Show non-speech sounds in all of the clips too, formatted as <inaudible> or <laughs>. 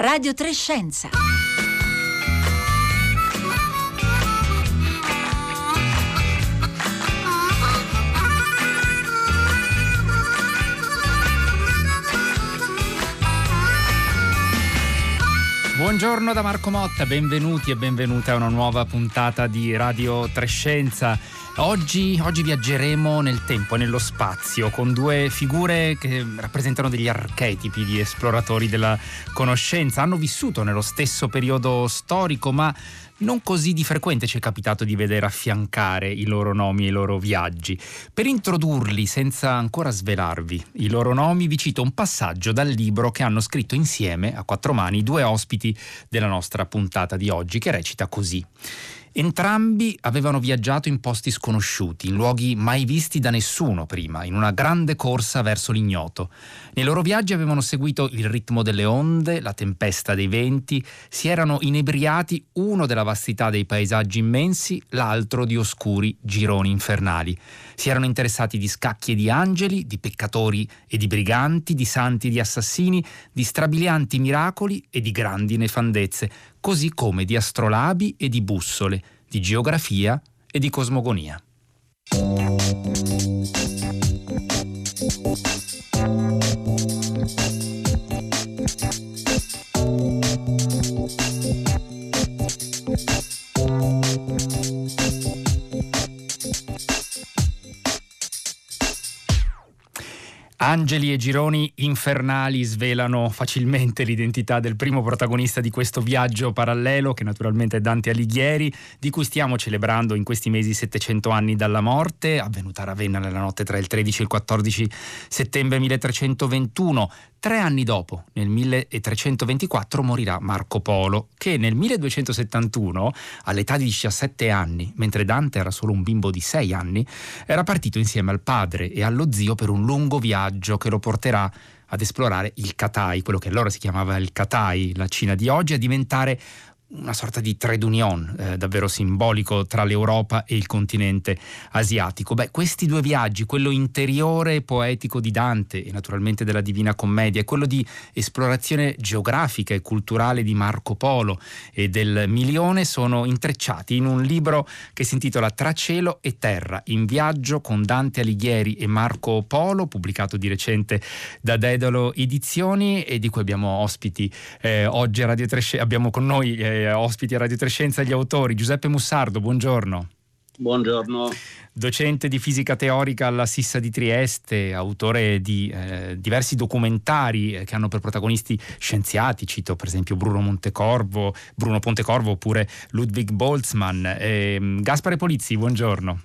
Radio Trescenza. Buongiorno da Marco Motta, benvenuti e benvenute a una nuova puntata di Radio Trescenza. Oggi, oggi, viaggeremo nel tempo e nello spazio con due figure che rappresentano degli archetipi di esploratori della conoscenza. Hanno vissuto nello stesso periodo storico, ma non così di frequente ci è capitato di vedere affiancare i loro nomi e i loro viaggi. Per introdurli, senza ancora svelarvi i loro nomi, vi cito un passaggio dal libro che hanno scritto insieme, a quattro mani, due ospiti della nostra puntata di oggi, che recita così. Entrambi avevano viaggiato in posti sconosciuti, in luoghi mai visti da nessuno prima, in una grande corsa verso l'ignoto. Nei loro viaggi avevano seguito il ritmo delle onde, la tempesta dei venti, si erano inebriati uno della vastità dei paesaggi immensi, l'altro di oscuri gironi infernali. Si erano interessati di scacchi e di angeli, di peccatori e di briganti, di santi e di assassini, di strabilianti miracoli e di grandi nefandezze, così come di astrolabi e di bussole, di geografia e di cosmogonia. Angeli e gironi infernali svelano facilmente l'identità del primo protagonista di questo viaggio parallelo, che naturalmente è Dante Alighieri, di cui stiamo celebrando in questi mesi 700 anni dalla morte, avvenuta a Ravenna nella notte tra il 13 e il 14 settembre 1321. Tre anni dopo, nel 1324, morirà Marco Polo, che nel 1271, all'età di 17 anni, mentre Dante era solo un bimbo di 6 anni, era partito insieme al padre e allo zio per un lungo viaggio che lo porterà ad esplorare il Katai, quello che allora si chiamava il Katai, la Cina di oggi, a diventare una sorta di trade union eh, davvero simbolico tra l'Europa e il continente asiatico. Beh, questi due viaggi, quello interiore e poetico di Dante e naturalmente della Divina Commedia e quello di esplorazione geografica e culturale di Marco Polo e del Milione sono intrecciati in un libro che si intitola Tra cielo e terra, in viaggio con Dante Alighieri e Marco Polo, pubblicato di recente da Dedalo Edizioni e di cui abbiamo ospiti eh, oggi a Radio Tresce, abbiamo con noi eh, ospiti a Radio Trescenza gli autori. Giuseppe Mussardo, buongiorno. Buongiorno. Docente di fisica teorica alla Sissa di Trieste, autore di eh, diversi documentari eh, che hanno per protagonisti scienziati, cito per esempio Bruno Montecorvo, Bruno Pontecorvo oppure Ludwig Boltzmann. Eh, Gaspare Polizzi, buongiorno.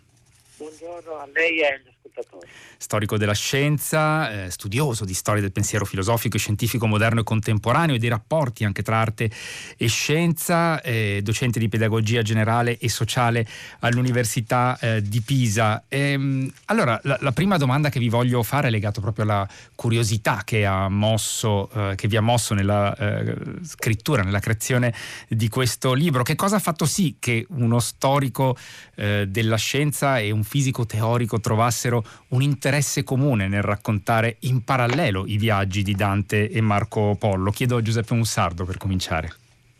Buongiorno a lei e agli ascoltatori storico della scienza, eh, studioso di storia del pensiero filosofico e scientifico moderno e contemporaneo e dei rapporti anche tra arte e scienza, eh, docente di pedagogia generale e sociale all'Università eh, di Pisa. Ehm, allora, la, la, prima domanda che vi voglio fare è legata proprio alla curiosità che, mosso, eh, che vi ha mosso nella eh, scrittura, nella creazione di questo libro. Che cosa ha fatto sì che uno storico eh, della scienza e un fisico teorico trovassero un interesse interesse comune nel raccontare in parallelo i viaggi di Dante e Marco Pollo? Chiedo a Giuseppe Mussardo per cominciare.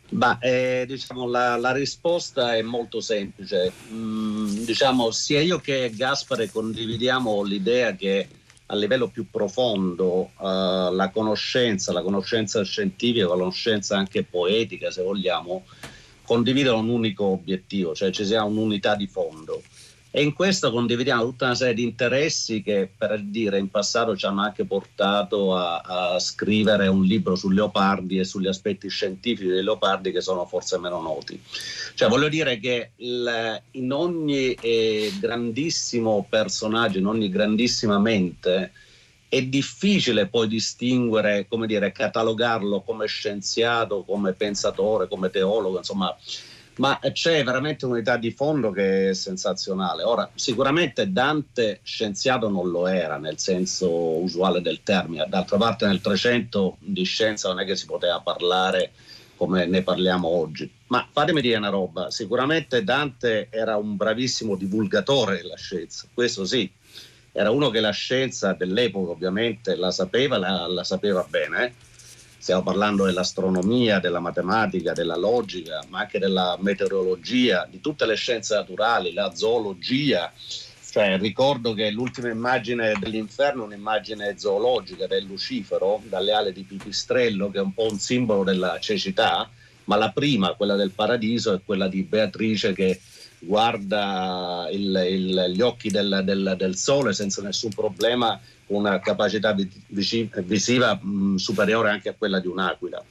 Bah, eh, diciamo, la, la, risposta è molto semplice. Mm, diciamo, sia io che Gaspare condividiamo l'idea che a livello più profondo uh, la conoscenza, la conoscenza scientifica, la conoscenza anche poetica, se vogliamo, condividono un unico obiettivo, cioè ci sia un'unità di fondo e in questo condividiamo tutta una serie di interessi che per dire in passato ci hanno anche portato a, a scrivere un libro sui leopardi e sugli aspetti scientifici dei leopardi che sono forse meno noti. Cioè voglio dire che il, in ogni eh, grandissimo personaggio, in ogni grandissima mente, è difficile poi distinguere, come dire, catalogarlo come scienziato, come pensatore, come teologo, insomma ma c'è veramente un'unità di fondo che è sensazionale. Ora, sicuramente Dante scienziato non lo era nel senso usuale del termine, d'altra parte nel 300 di scienza non è che si poteva parlare come ne parliamo oggi. Ma fatemi dire una roba, sicuramente Dante era un bravissimo divulgatore della scienza, questo sì, era uno che la scienza dell'epoca ovviamente la sapeva, la, la sapeva bene. Eh? Stiamo parlando dell'astronomia, della matematica, della logica, ma anche della meteorologia, di tutte le scienze naturali, la zoologia. Cioè, ricordo che l'ultima immagine dell'inferno è un'immagine zoologica del Lucifero, dalle ali di pipistrello, che è un po' un simbolo della cecità, ma la prima, quella del paradiso, è quella di Beatrice che guarda il, il, gli occhi del, del, del, sole senza nessun problema, con una capacità visiva mh, superiore anche a quella di un'aquila.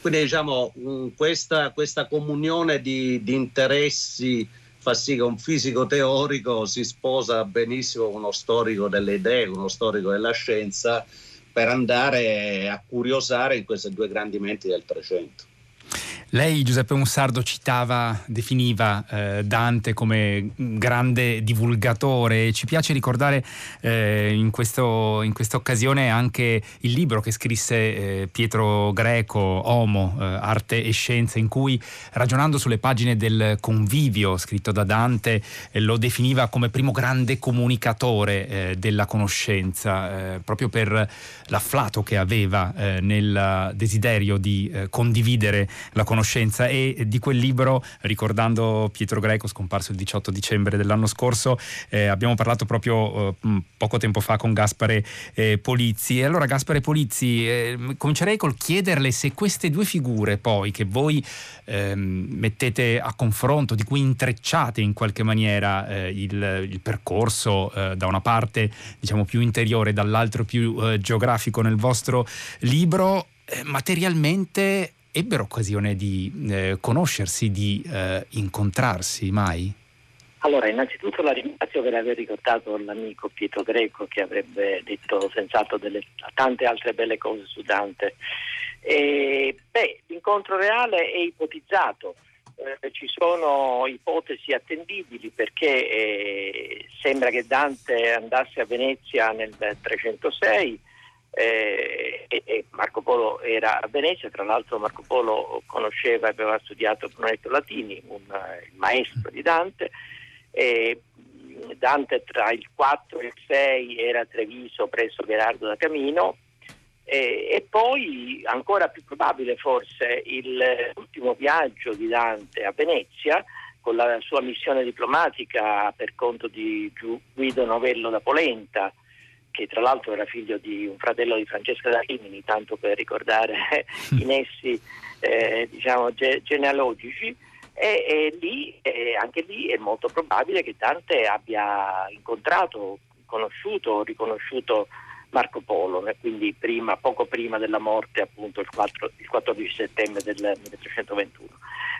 Quindi diciamo mh, questa, questa, comunione di, di, interessi fa sì che un fisico teorico si sposa benissimo con uno storico delle idee, con uno storico della scienza, per andare a curiosare in queste due grandi menti del Trecento. Lei, Giuseppe Mussardo, citava, definiva eh, Dante come grande divulgatore. Ci piace ricordare eh, in, questa occasione anche il libro che scrisse eh, Pietro Greco, Homo, eh, Arte e Scienza, in cui ragionando sulle pagine del convivio scritto da Dante, eh, lo definiva come primo grande comunicatore eh, della conoscenza, proprio per l'afflato che aveva nel desiderio di condividere la conoscenza conoscenza e di quel libro, ricordando Pietro Greco, scomparso il 18 dicembre dell'anno scorso, eh, abbiamo parlato proprio eh, poco tempo fa con Gaspare eh, Polizzi. E allora Gaspare Polizzi, eh, comincerei col chiederle se queste due figure poi che voi ehm, mettete a confronto, di cui intrecciate in qualche maniera eh, il, il, percorso eh, da una parte diciamo più interiore, dall'altro più geografico nel vostro libro, materialmente ebbero occasione di eh, conoscersi, di eh, incontrarsi mai? Allora, innanzitutto la ringrazio per aver ricordato l'amico Pietro Greco che avrebbe detto senz'altro delle, tante altre belle cose su Dante. E, beh, l'incontro reale è ipotizzato, eh, ci sono ipotesi attendibili perché eh, sembra che Dante andasse a Venezia nel 306 eh, e, Marco Polo era a Venezia, tra l'altro Marco Polo conosceva e aveva studiato Brunetto Latini, un, il maestro di Dante. E Dante tra il 4 e il 6 era a Treviso presso Gerardo da Camino e, e, poi ancora più probabile forse l'ultimo viaggio di Dante a Venezia con la sua missione diplomatica per conto di Guido Novello da Polenta che tra l'altro era figlio di un fratello di Francesca da Rimini, tanto per ricordare <laughs> i nessi eh, diciamo, ge- genealogici, e, e lì, eh, anche lì è molto probabile che Dante abbia incontrato, conosciuto, riconosciuto Marco Polo, quindi prima, poco prima della morte, appunto il, 4, il 14 settembre del 1321.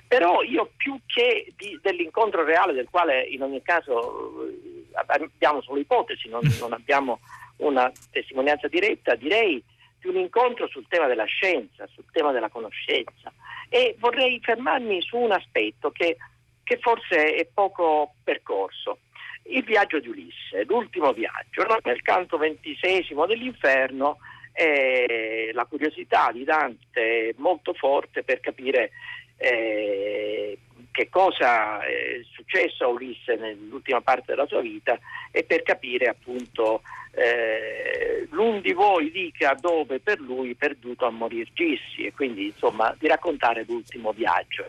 Però io più che di, dell'incontro reale, del quale in ogni caso eh, abbiamo solo ipotesi, non, <laughs> non abbiamo una testimonianza diretta, direi di un incontro sul tema della scienza, sul tema della conoscenza e vorrei fermarmi su un aspetto che, che forse è poco percorso. Il viaggio di Ulisse, l'ultimo viaggio, no? nel canto ventisesimo dell'inferno, eh, la curiosità di Dante è molto forte per capire eh, che cosa è successo a Ulisse nell'ultima parte della sua vita e per capire appunto eh, l'un di voi dica dove per lui perduto a morir gissi e quindi insomma di raccontare l'ultimo viaggio.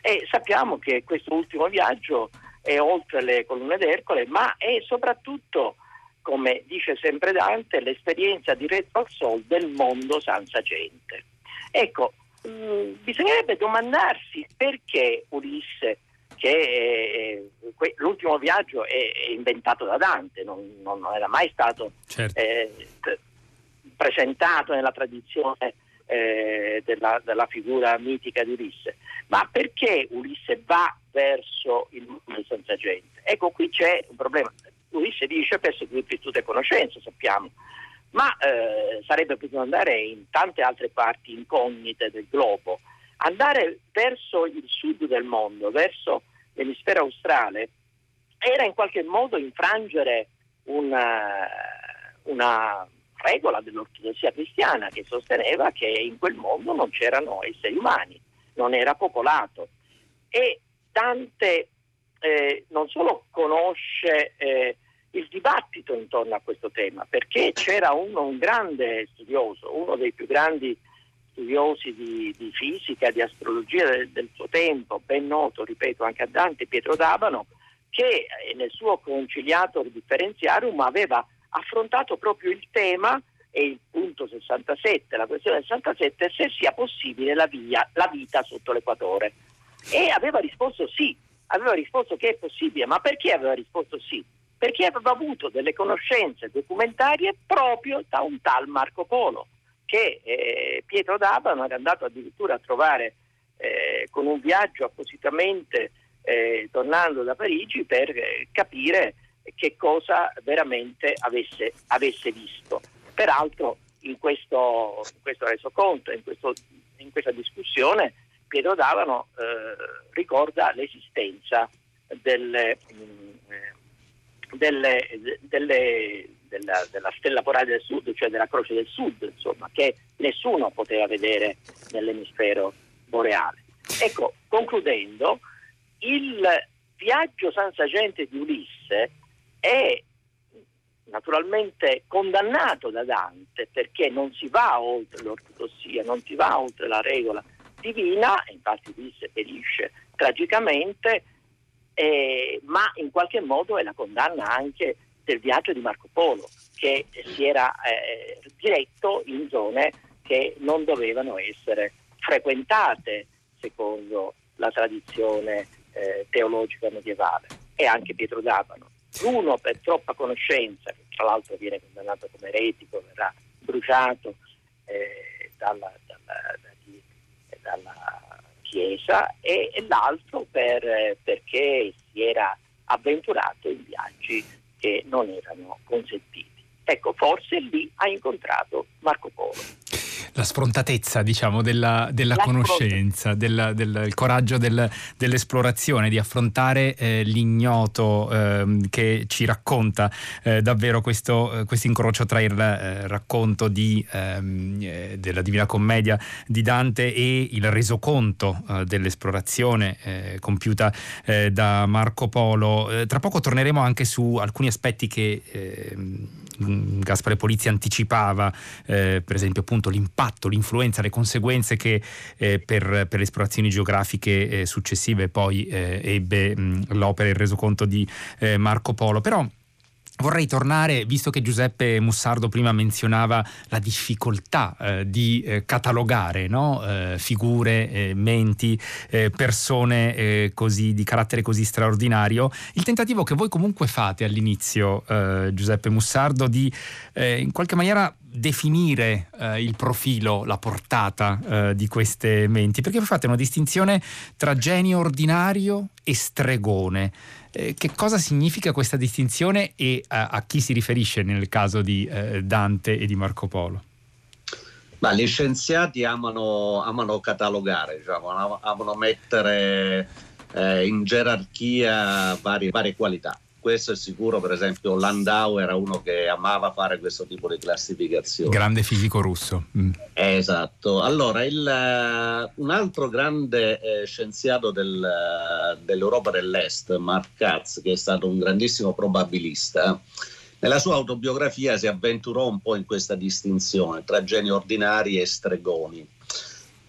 E sappiamo che questo ultimo viaggio è oltre le colonne d'Ercole ma è soprattutto come dice sempre Dante, l'esperienza diretta al sol del mondo senza gente. Ecco, mh, mm, bisognerebbe domandarsi perché Ulisse, che è, l'ultimo viaggio è, è, inventato da Dante, non, non era mai stato certo. eh, presentato nella tradizione eh, della, della, figura mitica di Ulisse, ma perché Ulisse va verso il mondo senza gente? Ecco, qui c'è un problema. Ulisse dice per seguire virtù e conoscenza, sappiamo, ma eh, sarebbe potuto andare in tante altre parti incognite del globo. Andare verso il sud del mondo, verso l'emisfero australe, era in qualche modo infrangere una, una regola dell'ortodossia cristiana che sosteneva che in quel mondo non c'erano esseri umani, non era popolato. E Dante eh, non solo conosce eh, il dibattito intorno a questo tema, perché c'era uno, un grande studioso, uno dei più grandi studiosi di, di fisica, di astrologia del, del, suo tempo, ben noto, ripeto, anche a Dante, Pietro D'Abano, che eh, nel suo conciliator differenziarum aveva affrontato proprio il tema e il punto 67, la questione 67, se sia possibile la, via, la vita sotto l'equatore. E aveva risposto sì, aveva risposto che è possibile, ma perché aveva risposto sì? Perché aveva avuto delle conoscenze documentarie proprio da un tal Marco Polo, che eh, Pietro D'Abano era andato addirittura a trovare eh, con un viaggio appositamente eh, tornando da Parigi per eh, capire che cosa veramente avesse, avesse visto. Peraltro in questo, in questo resoconto, in, questo, in questa discussione, Pietro Davano eh, ricorda l'esistenza delle, mh, mm, delle, delle, della, della, stella polare del sud, cioè della croce del sud, insomma, che nessuno poteva vedere nell'emisfero boreale. Ecco, concludendo, il viaggio senza gente di Ulisse è naturalmente condannato da Dante perché non si va oltre l'ortodossia, non si va oltre la regola divina, infatti Ulisse perisce tragicamente, eh, ma in qualche modo è la condanna anche del viaggio di Marco Polo, che si era eh, diretto in zone che non dovevano essere frequentate secondo la tradizione eh, teologica medievale, e anche Pietro D'Abano l'uno per troppa conoscenza, che tra l'altro viene condannato come eretico, verrà bruciato eh, dalla, dalla, dalla, Chiesa, e, e l'altro per, perché si era avventurato in viaggi che non erano consentiti. Ecco, forse lì ha incontrato Marco Polo la sfrontatezza diciamo, della, della conoscenza, del, del coraggio del, dell'esplorazione, di affrontare eh, l'ignoto eh, che ci racconta eh, davvero questo eh, incrocio tra il eh, racconto di, ehm, eh, della Divina Commedia di Dante e il resoconto dell'esplorazione compiuta da Marco Polo. tra poco torneremo anche su alcuni aspetti che ehm, Gaspare Polizzi anticipava, per esempio appunto l'impatto l'impatto, l'influenza, le conseguenze che eh, per, per, le esplorazioni geografiche eh, successive poi eh, ebbe mh, l'opera e il resoconto di eh, Marco Polo. Però Vorrei tornare, visto che Giuseppe Mussardo prima menzionava la difficoltà eh, di eh, catalogare no? eh, figure, eh, menti, eh, persone così, di carattere così straordinario, il tentativo che voi comunque fate all'inizio, Giuseppe Mussardo, di in qualche maniera definire il profilo, la portata di queste menti, perché voi fate una distinzione tra genio ordinario e stregone. Eh, che cosa significa questa distinzione e a, a, chi si riferisce nel caso di eh, Dante e di Marco Polo? Ma gli scienziati amano, amano catalogare, diciamo, amano mettere eh, in gerarchia varie, varie qualità questo è sicuro, per esempio Landau era uno che amava fare questo tipo di classificazione. Grande fisico russo. Mm. Esatto. Allora, il, uh, un altro grande eh, scienziato del, uh, dell'Europa dell'Est, Mark Katz, che è stato un grandissimo probabilista, nella sua autobiografia si avventurò un po' in questa distinzione tra geni ordinari e stregoni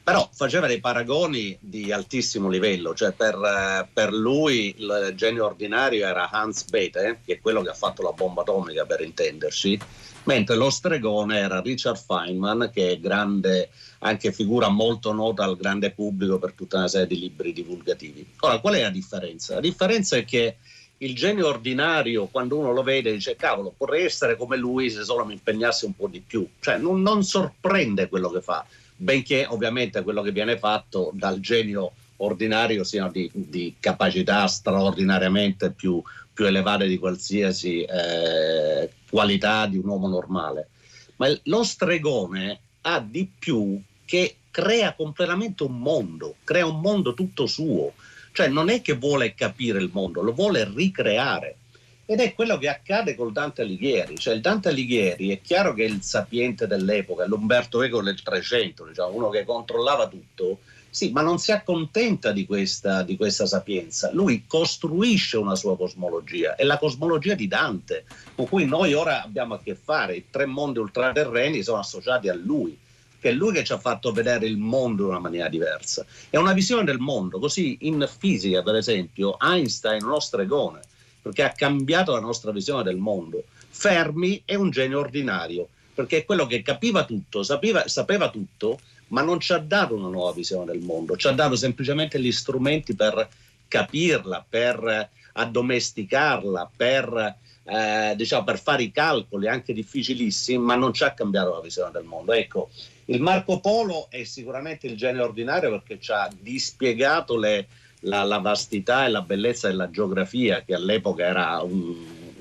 però faceva dei paragoni di altissimo livello, cioè per, eh, per, lui il genio ordinario era Hans Bethe, che è quello che ha fatto la bomba atomica per intenderci, mentre lo stregone era Richard Feynman, che è grande, anche figura molto nota al grande pubblico per tutta una serie di libri divulgativi. Ora, qual è la differenza? La differenza è che il genio ordinario, quando uno lo vede, dice cavolo, vorrei essere come lui se solo mi impegnassi un po' di più, cioè non, non sorprende quello che fa benché ovviamente quello che viene fatto dal genio ordinario siano di, di capacità straordinariamente più, più, elevate di qualsiasi eh, qualità di un uomo normale. Ma lo stregone ha di più che crea completamente un mondo, crea un mondo tutto suo, cioè non è che vuole capire il mondo, lo vuole ricreare. Ed è quello che accade col Dante Alighieri, cioè il Dante Alighieri è chiaro che è il sapiente dell'epoca, l'Umberto Eco del Trecento, diciamo, uno che controllava tutto, sì, ma non si accontenta di questa, di questa sapienza, lui costruisce una sua cosmologia, è la cosmologia di Dante, con cui noi ora abbiamo a che fare, i tre mondi ultraterreni sono associati a lui, che è lui che ci ha fatto vedere il mondo in una maniera diversa. È una visione del mondo, così in fisica, per esempio, Einstein è uno stregone, perché ha cambiato la nostra visione del mondo. Fermi è un genio ordinario, perché è quello che capiva tutto, sapeva, sapeva tutto, ma non ci ha dato una nuova visione del mondo, ci ha dato semplicemente gli strumenti per capirla, per addomesticarla, per eh, diciamo, per fare i calcoli anche difficilissimi, ma non ci ha cambiato la visione del mondo. Ecco, il Marco Polo è sicuramente il genere ordinario perché ci ha dispiegato le, la, la, vastità e la bellezza della geografia, che all'epoca era un,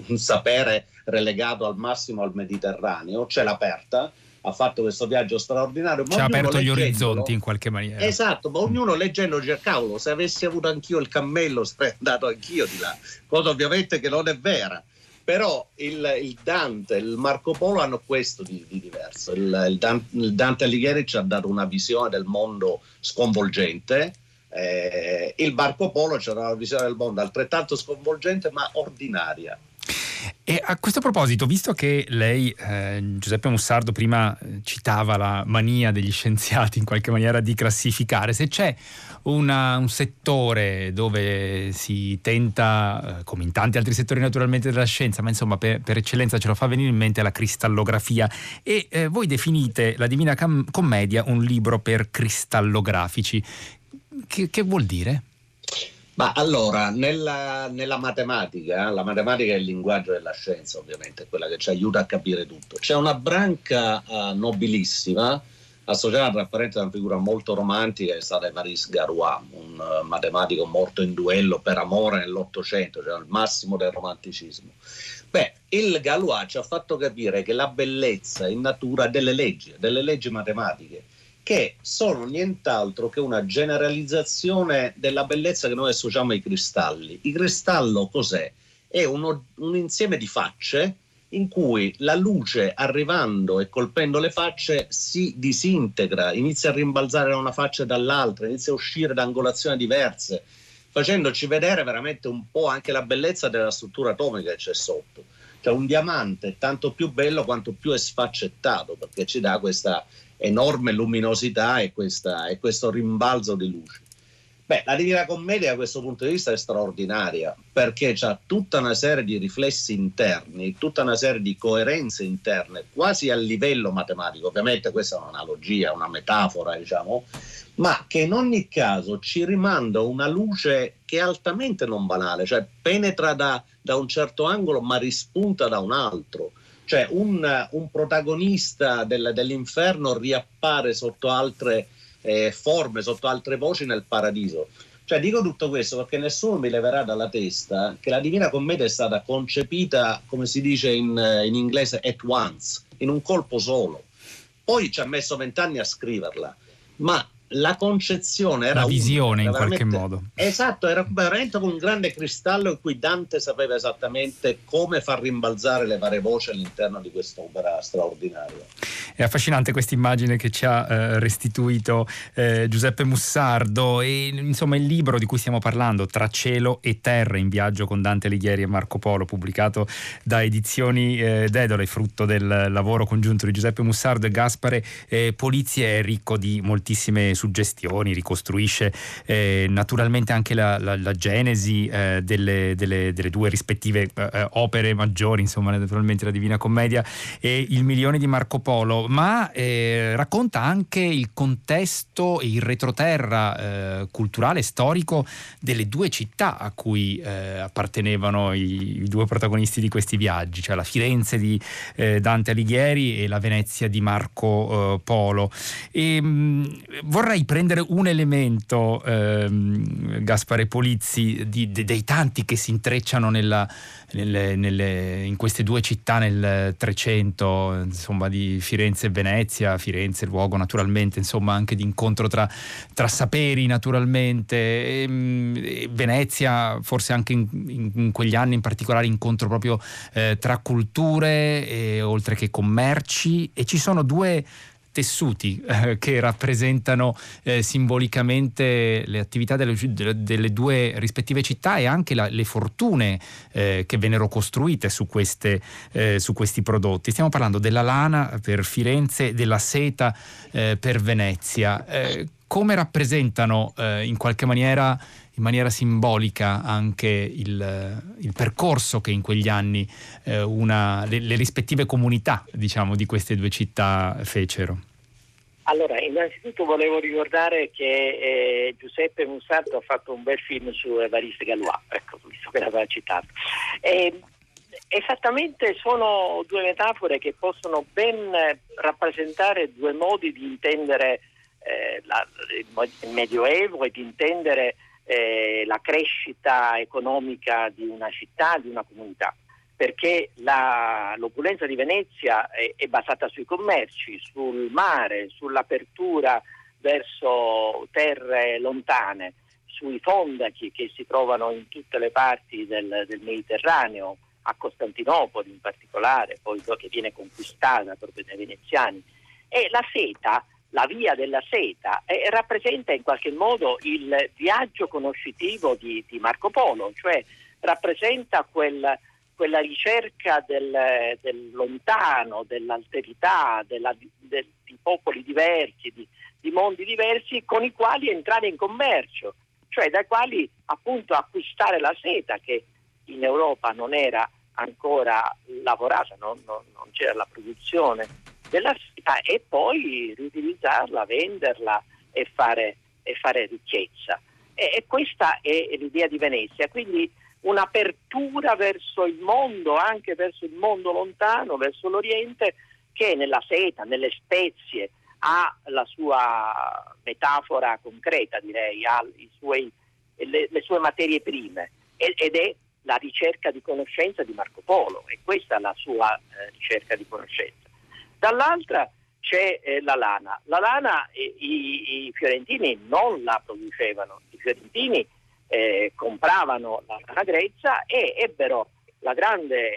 un sapere relegato al massimo al Mediterraneo, ce l'ha aperta ha fatto questo viaggio straordinario. Ci ha aperto gli orizzonti in qualche maniera. Esatto, ma ognuno leggendo dice cavolo, se avessi avuto anch'io il cammello sarei andato anch'io di là, cosa ovviamente che non è vera però il, il, Dante, il Marco Polo hanno questo di, di diverso. Il, il, Dante, il, Dante, Alighieri ci ha dato una visione del mondo sconvolgente, eh, il Marco Polo dato una visione del mondo altrettanto sconvolgente ma ordinaria. E a questo proposito, visto che lei, eh, Giuseppe Mussardo, prima eh, citava la mania degli scienziati in qualche maniera di classificare, se c'è una, un settore dove si tenta, eh, come in tanti altri settori naturalmente della scienza, ma insomma per, per eccellenza ce lo fa venire in mente la cristallografia e eh, voi definite la Divina Cam- Commedia un libro per cristallografici. Che, che vuol dire? Ma allora, nella, nella, matematica, la matematica è il linguaggio della scienza, ovviamente, è quella che ci aiuta a capire tutto. C'è una branca uh, nobilissima associata parentesi a una figura molto romantica è stata Evariste Garois, un uh, matematico morto in duello per amore nell'Ottocento, cioè il massimo del romanticismo. Beh, il Galois ci ha fatto capire che la bellezza in natura delle leggi, delle leggi matematiche che sono nient'altro che una generalizzazione della bellezza che noi associamo ai cristalli. Il cristallo cos'è? È uno, un insieme di facce in cui la luce arrivando e colpendo le facce si disintegra, inizia a rimbalzare da una faccia e dall'altra, inizia a uscire da angolazioni diverse, facendoci vedere veramente un po' anche la bellezza della struttura atomica che c'è sotto. Cioè un diamante tanto più bello quanto più è sfaccettato, perché ci dà questa enorme luminosità e, questa, e questo rimbalzo di luce. Beh, la Divina Commedia da questo punto di vista è straordinaria perché ha tutta una serie di riflessi interni, tutta una serie di coerenze interne, quasi a livello matematico. Ovviamente questa è un'analogia, una metafora, diciamo, ma che in ogni caso ci rimanda una luce che è altamente non banale, cioè penetra da, da un certo angolo ma rispunta da un altro cioè un, un protagonista del, dell'inferno riappare sotto altre eh, forme, sotto altre voci nel paradiso. Cioè dico tutto questo perché nessuno mi leverà dalla testa che la Divina Commedia è stata concepita, come si dice in, in inglese, at once, in un colpo solo. Poi ci ha messo vent'anni a scriverla, ma la concezione era la visione una, in qualche modo. Esatto era veramente un grande cristallo in cui Dante sapeva esattamente come far rimbalzare le varie voci all'interno di quest'opera straordinaria è affascinante questa immagine che ci ha eh, restituito eh, Giuseppe Mussardo. E insomma il libro di cui stiamo parlando Tra cielo e terra in viaggio con Dante Alighieri e Marco Polo pubblicato da Edizioni eh, Dedole frutto del lavoro congiunto di Giuseppe Mussardo e Gaspare eh, Polizie è ricco di moltissime suggestioni, ricostruisce eh, naturalmente anche la, la, la genesi delle, delle, delle, due rispettive opere maggiori, insomma naturalmente la Divina Commedia e il Milione di Marco Polo, ma eh, racconta anche il contesto e il retroterra eh, culturale e storico delle due città a cui appartenevano i, i, due protagonisti di questi viaggi, cioè la Firenze di Dante Alighieri e la Venezia di Marco Polo. E, mh, mm, vorrei vorrei prendere un elemento, ehm, Gaspare Polizzi, di, de, dei tanti che si intrecciano nella, nelle, nelle, in queste due città nel 300, insomma, di Firenze e Venezia. Firenze, luogo naturalmente, insomma, anche di incontro tra, tra saperi, naturalmente. E, ehm, e Venezia, forse anche in, in, in, quegli anni in particolare, incontro proprio eh, tra culture, e, oltre che commerci. E ci sono due tessuti <laughs> eh, che rappresentano eh, simbolicamente le attività delle, delle, due rispettive città e anche la, le fortune eh, che vennero costruite su, queste, eh, su, questi prodotti. Stiamo parlando della lana per Firenze della seta eh, per Venezia. Eh, come rappresentano in qualche maniera in maniera simbolica anche il, il percorso che in quegli anni eh, una, le, le, rispettive comunità diciamo, di queste due città fecero. Allora, innanzitutto volevo ricordare che eh, Giuseppe Mussato ha fatto un bel film su Evariste Galois, ecco, visto che l'aveva citato. E, esattamente sono due metafore che possono ben rappresentare due modi di intendere eh, la, il Medioevo e di intendere eh, la crescita economica di una città, di una comunità, perché la, l'opulenza di Venezia è, è basata sui commerci, sul mare, sull'apertura verso terre lontane, sui fondachi che si trovano in tutte le parti del, del Mediterraneo, a Costantinopoli in particolare, poi che viene conquistata proprio dai veneziani. E la seta la via della seta e rappresenta in qualche modo il viaggio conoscitivo di, di Marco Polo, cioè rappresenta quel, quella ricerca del, del, lontano, dell'alterità, della, del, di popoli diversi, di, di, mondi diversi con i quali entrare in commercio, cioè dai quali appunto acquistare la seta che in Europa non era ancora lavorata, non, non, non c'era la produzione della seta e poi riutilizzarla, venderla e fare, e fare ricchezza. E, e, questa è l'idea di Venezia, quindi un'apertura verso il mondo, anche verso il mondo lontano, verso l'Oriente, che nella seta, nelle spezie, ha la sua metafora concreta, direi, ha suoi, le, le, sue materie prime ed è la ricerca di conoscenza di Marco Polo e questa è la sua eh, ricerca di conoscenza. Dall'altra c'è eh, la lana. La lana eh, i, i, fiorentini non la producevano, i fiorentini eh, compravano la lana grezza e ebbero la grande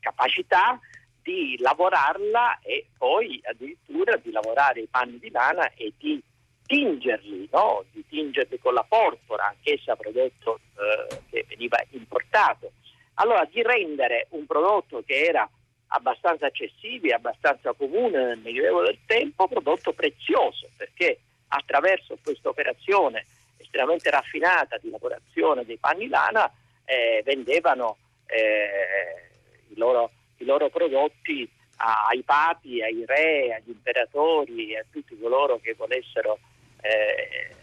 capacità di lavorarla e poi addirittura di lavorare i panni di lana e di tingerli, no? di tingerli con la porpora, anch'essa prodotto eh, che veniva importato. Allora di rendere un prodotto che era abbastanza accessibile, abbastanza comune nel medioevo del tempo, prodotto prezioso, perché attraverso questa operazione estremamente raffinata di lavorazione dei panni lana eh, vendevano eh, i, loro, i, loro, prodotti ai papi, ai re, agli imperatori e a tutti coloro che volessero eh,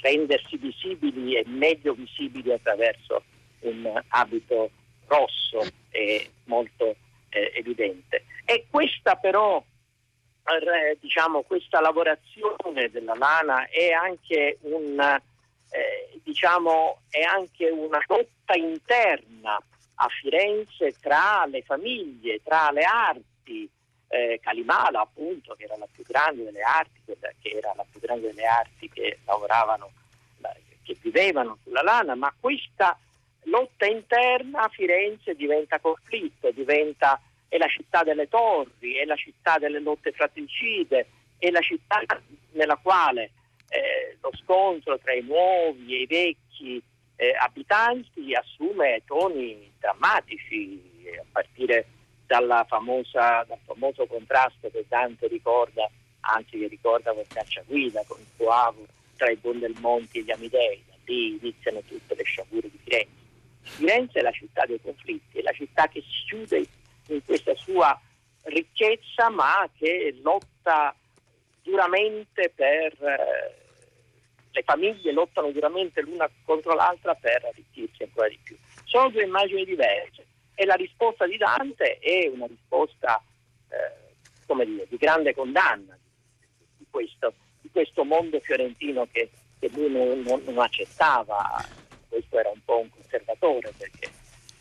rendersi visibili e meglio visibili attraverso un abito rosso e molto eh, evidente. E questa però, eh, diciamo, questa lavorazione della lana è anche, un, eh, diciamo, è anche una lotta interna a Firenze tra le famiglie, tra le arti. Eh, Calimala appunto che era la più grande delle arti, che era la più grande delle arti che lavoravano, che vivevano sulla lana, ma questa lotta interna Firenze diventa conflitto, diventa, è la città delle torri, è la città delle lotte fratricide, è la città nella quale eh, lo scontro tra i nuovi e i vecchi eh, abitanti assume toni drammatici, a partire famosa, dal famoso contrasto che Dante ricorda, anzi che ricorda con Cacciaguida, con il Coavo, tra i Bondelmonti e gli Amidei. Da lì iniziano tutte le sciagure di Firenze. Firenze è la città dei conflitti, è la città che si chiude in questa sua ricchezza ma che lotta duramente per eh, le famiglie lottano duramente l'una contro l'altra per arricchirsi ancora di più. Sono due immagini diverse e la risposta di Dante è una risposta eh, come dire, di grande condanna di questo, di questo mondo fiorentino che, che lui non, non, non accettava questo era un po' un conservatore perché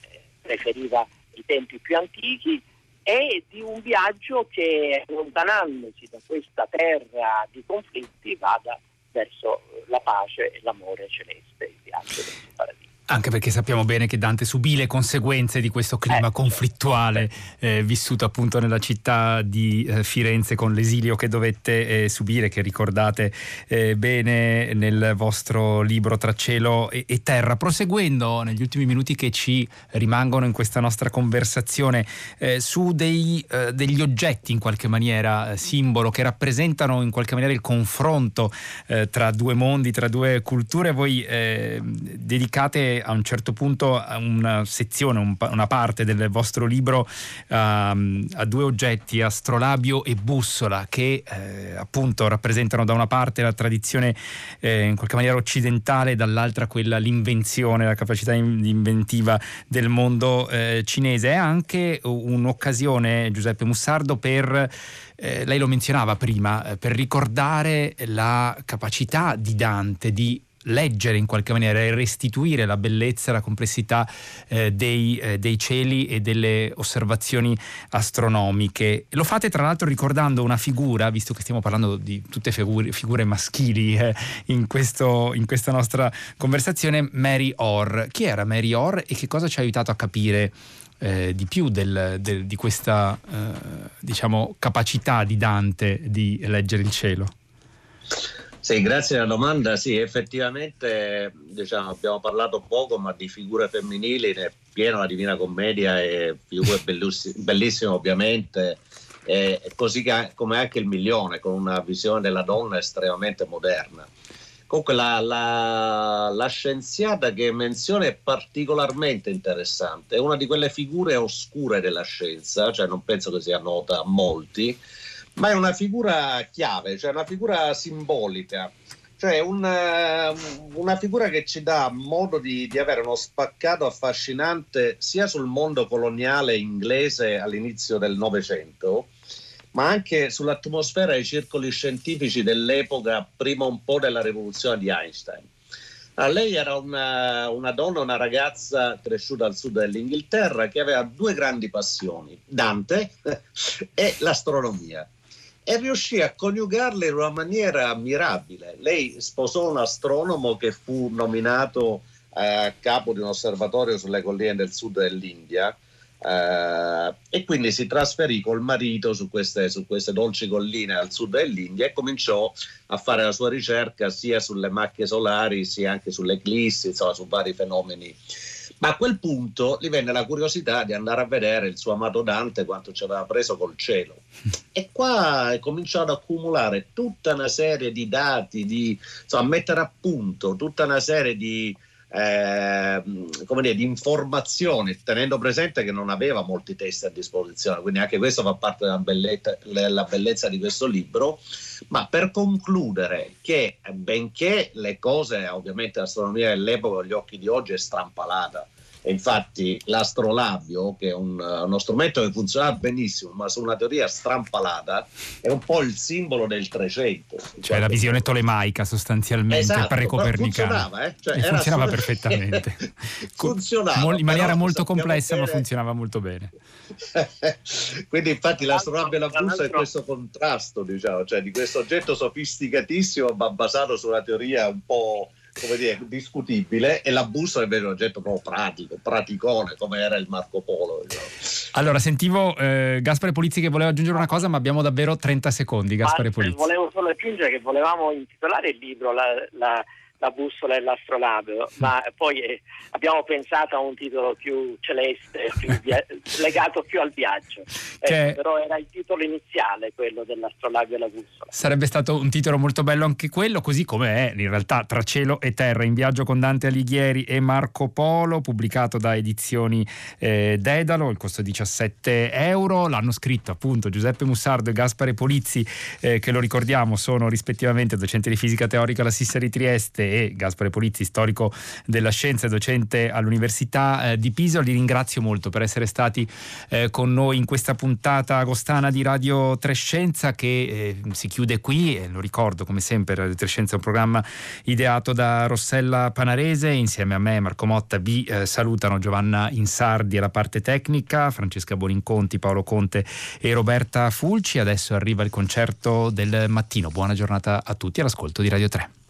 eh, preferiva i tempi più antichi e di un viaggio che allontanandosi da questa terra di conflitti vada verso la pace e l'amore celeste, il viaggio del paradiso. Anche perché sappiamo bene che Dante subì le conseguenze di questo clima eh, conflittuale eh, vissuto appunto nella città di eh, Firenze con l'esilio che dovette eh, subire, che ricordate eh, bene nel vostro libro Tra cielo e, e, terra. Proseguendo negli ultimi minuti che ci rimangono in questa nostra conversazione eh, su dei, degli oggetti in qualche maniera simbolo che rappresentano in qualche maniera il confronto tra due mondi, tra due culture, voi dedicate a un certo punto una sezione, un, una parte del vostro libro um, a due oggetti, astrolabio e bussola, che eh, appunto rappresentano da una parte la tradizione eh, in qualche maniera occidentale, dall'altra quella l'invenzione, la capacità in, inventiva del mondo eh, cinese. È anche un'occasione, Giuseppe Mussardo, per eh, lei lo menzionava prima, eh, per ricordare la capacità di Dante di leggere in qualche maniera e restituire la bellezza e la complessità eh, dei, eh, dei, cieli e delle osservazioni astronomiche. Lo fate tra l'altro ricordando una figura, visto che stiamo parlando di tutte figure, figure maschili eh, in, questo, in, questa nostra conversazione, Mary Orr. Chi era Mary Orr e che cosa ci ha aiutato a capire? Eh, di più del, del, di questa eh, diciamo, capacità di Dante di leggere il cielo? Sì, grazie alla domanda. Sì, effettivamente diciamo, abbiamo parlato poco, ma di figure femminili ne è piena la Divina Commedia e figure bellissime ovviamente, e così come anche il milione, con una visione della donna estremamente moderna. Comunque la, la, la, scienziata che menziona è particolarmente interessante, è una di quelle figure oscure della scienza, cioè non penso che sia nota a molti, ma è una figura chiave, cioè una figura simbolica, cioè una, una figura che ci dà modo di, di, avere uno spaccato affascinante sia sul mondo coloniale inglese all'inizio del Novecento, ma anche sull'atmosfera e i circoli scientifici dell'epoca, prima un po' della rivoluzione di Einstein. Allora, lei era una, una, donna, una ragazza cresciuta al sud dell'Inghilterra che aveva due grandi passioni, Dante <laughs> e l'astronomia e riuscì a coniugarle in una maniera ammirabile. Lei sposò un astronomo che fu nominato eh, capo di un osservatorio sulle colline del sud dell'India eh, e quindi si trasferì col marito su queste, su queste dolci colline al sud dell'India e cominciò a fare la sua ricerca sia sulle macchie solari sia anche sulle eclissi, insomma su vari fenomeni ma a quel punto gli venne la curiosità di andare a vedere il suo amato Dante quanto ci aveva preso col cielo. E qua è cominciato ad accumulare tutta una serie di dati, di, insomma, a mettere a punto tutta una serie di, eh, come dire, di informazioni, tenendo presente che non aveva molti testi a disposizione, quindi anche questo fa parte della bellezza, della bellezza di questo libro. Ma per concludere, che benché le cose, ovviamente l'astronomia dell'epoca, agli occhi di oggi è strampalata, e infatti l'astrolabio, che è un, uno strumento che funziona benissimo, ma su una teoria strampalata, è un po' il simbolo del 300. Cioè la visione tolemaica sostanzialmente, esatto, pre-copernicana. Funzionava, eh? cioè, funzionava perfettamente. <laughs> funzionava, in maniera molto complessa, bene... ma funzionava molto bene. <laughs> Quindi infatti l'astrolabio e la busta è questo contrasto, diciamo, cioè di questo oggetto sofisticatissimo, ma basato su una teoria un po' come dire, discutibile e la bussola è un oggetto proprio pratico, praticone, come era il Marco Polo. Diciamo. Allora, sentivo eh, Gaspare Polizzi che voleva aggiungere una cosa, ma abbiamo davvero 30 secondi. Gaspare Polizzi. Volevo solo aggiungere che volevamo intitolare il libro la, la la bussola e l'astrolabio, ma poi eh, abbiamo pensato a un titolo più celeste, più <laughs> via- legato più al viaggio. Eh, però era il titolo iniziale, quello dell'astrolabio e la bussola. Sarebbe stato un titolo molto bello anche quello, così come è in realtà Tra cielo e terra, in viaggio con Dante Alighieri e Marco Polo, pubblicato da Edizioni eh, Dedalo, il costo è 17 euro. L'hanno scritto appunto Giuseppe Mussardo e Gaspare Polizzi, eh, che lo ricordiamo sono rispettivamente docente di fisica teorica alla Sissa di Trieste e Gaspare Polizzi, storico della scienza e docente all'Università eh, di Pisa. Li ringrazio molto per essere stati eh, con noi in questa puntata agostana di Radio Trescenza che eh, si chiude qui lo ricordo come sempre Radio Trescenza è un programma ideato da Rossella Panarese insieme a me Marco Motta vi salutano Giovanna Insardi alla parte tecnica, Francesca Boninconti, Paolo Conte e Roberta Fulci. Adesso arriva il concerto del mattino. Buona giornata a tutti all'ascolto di Radio 3.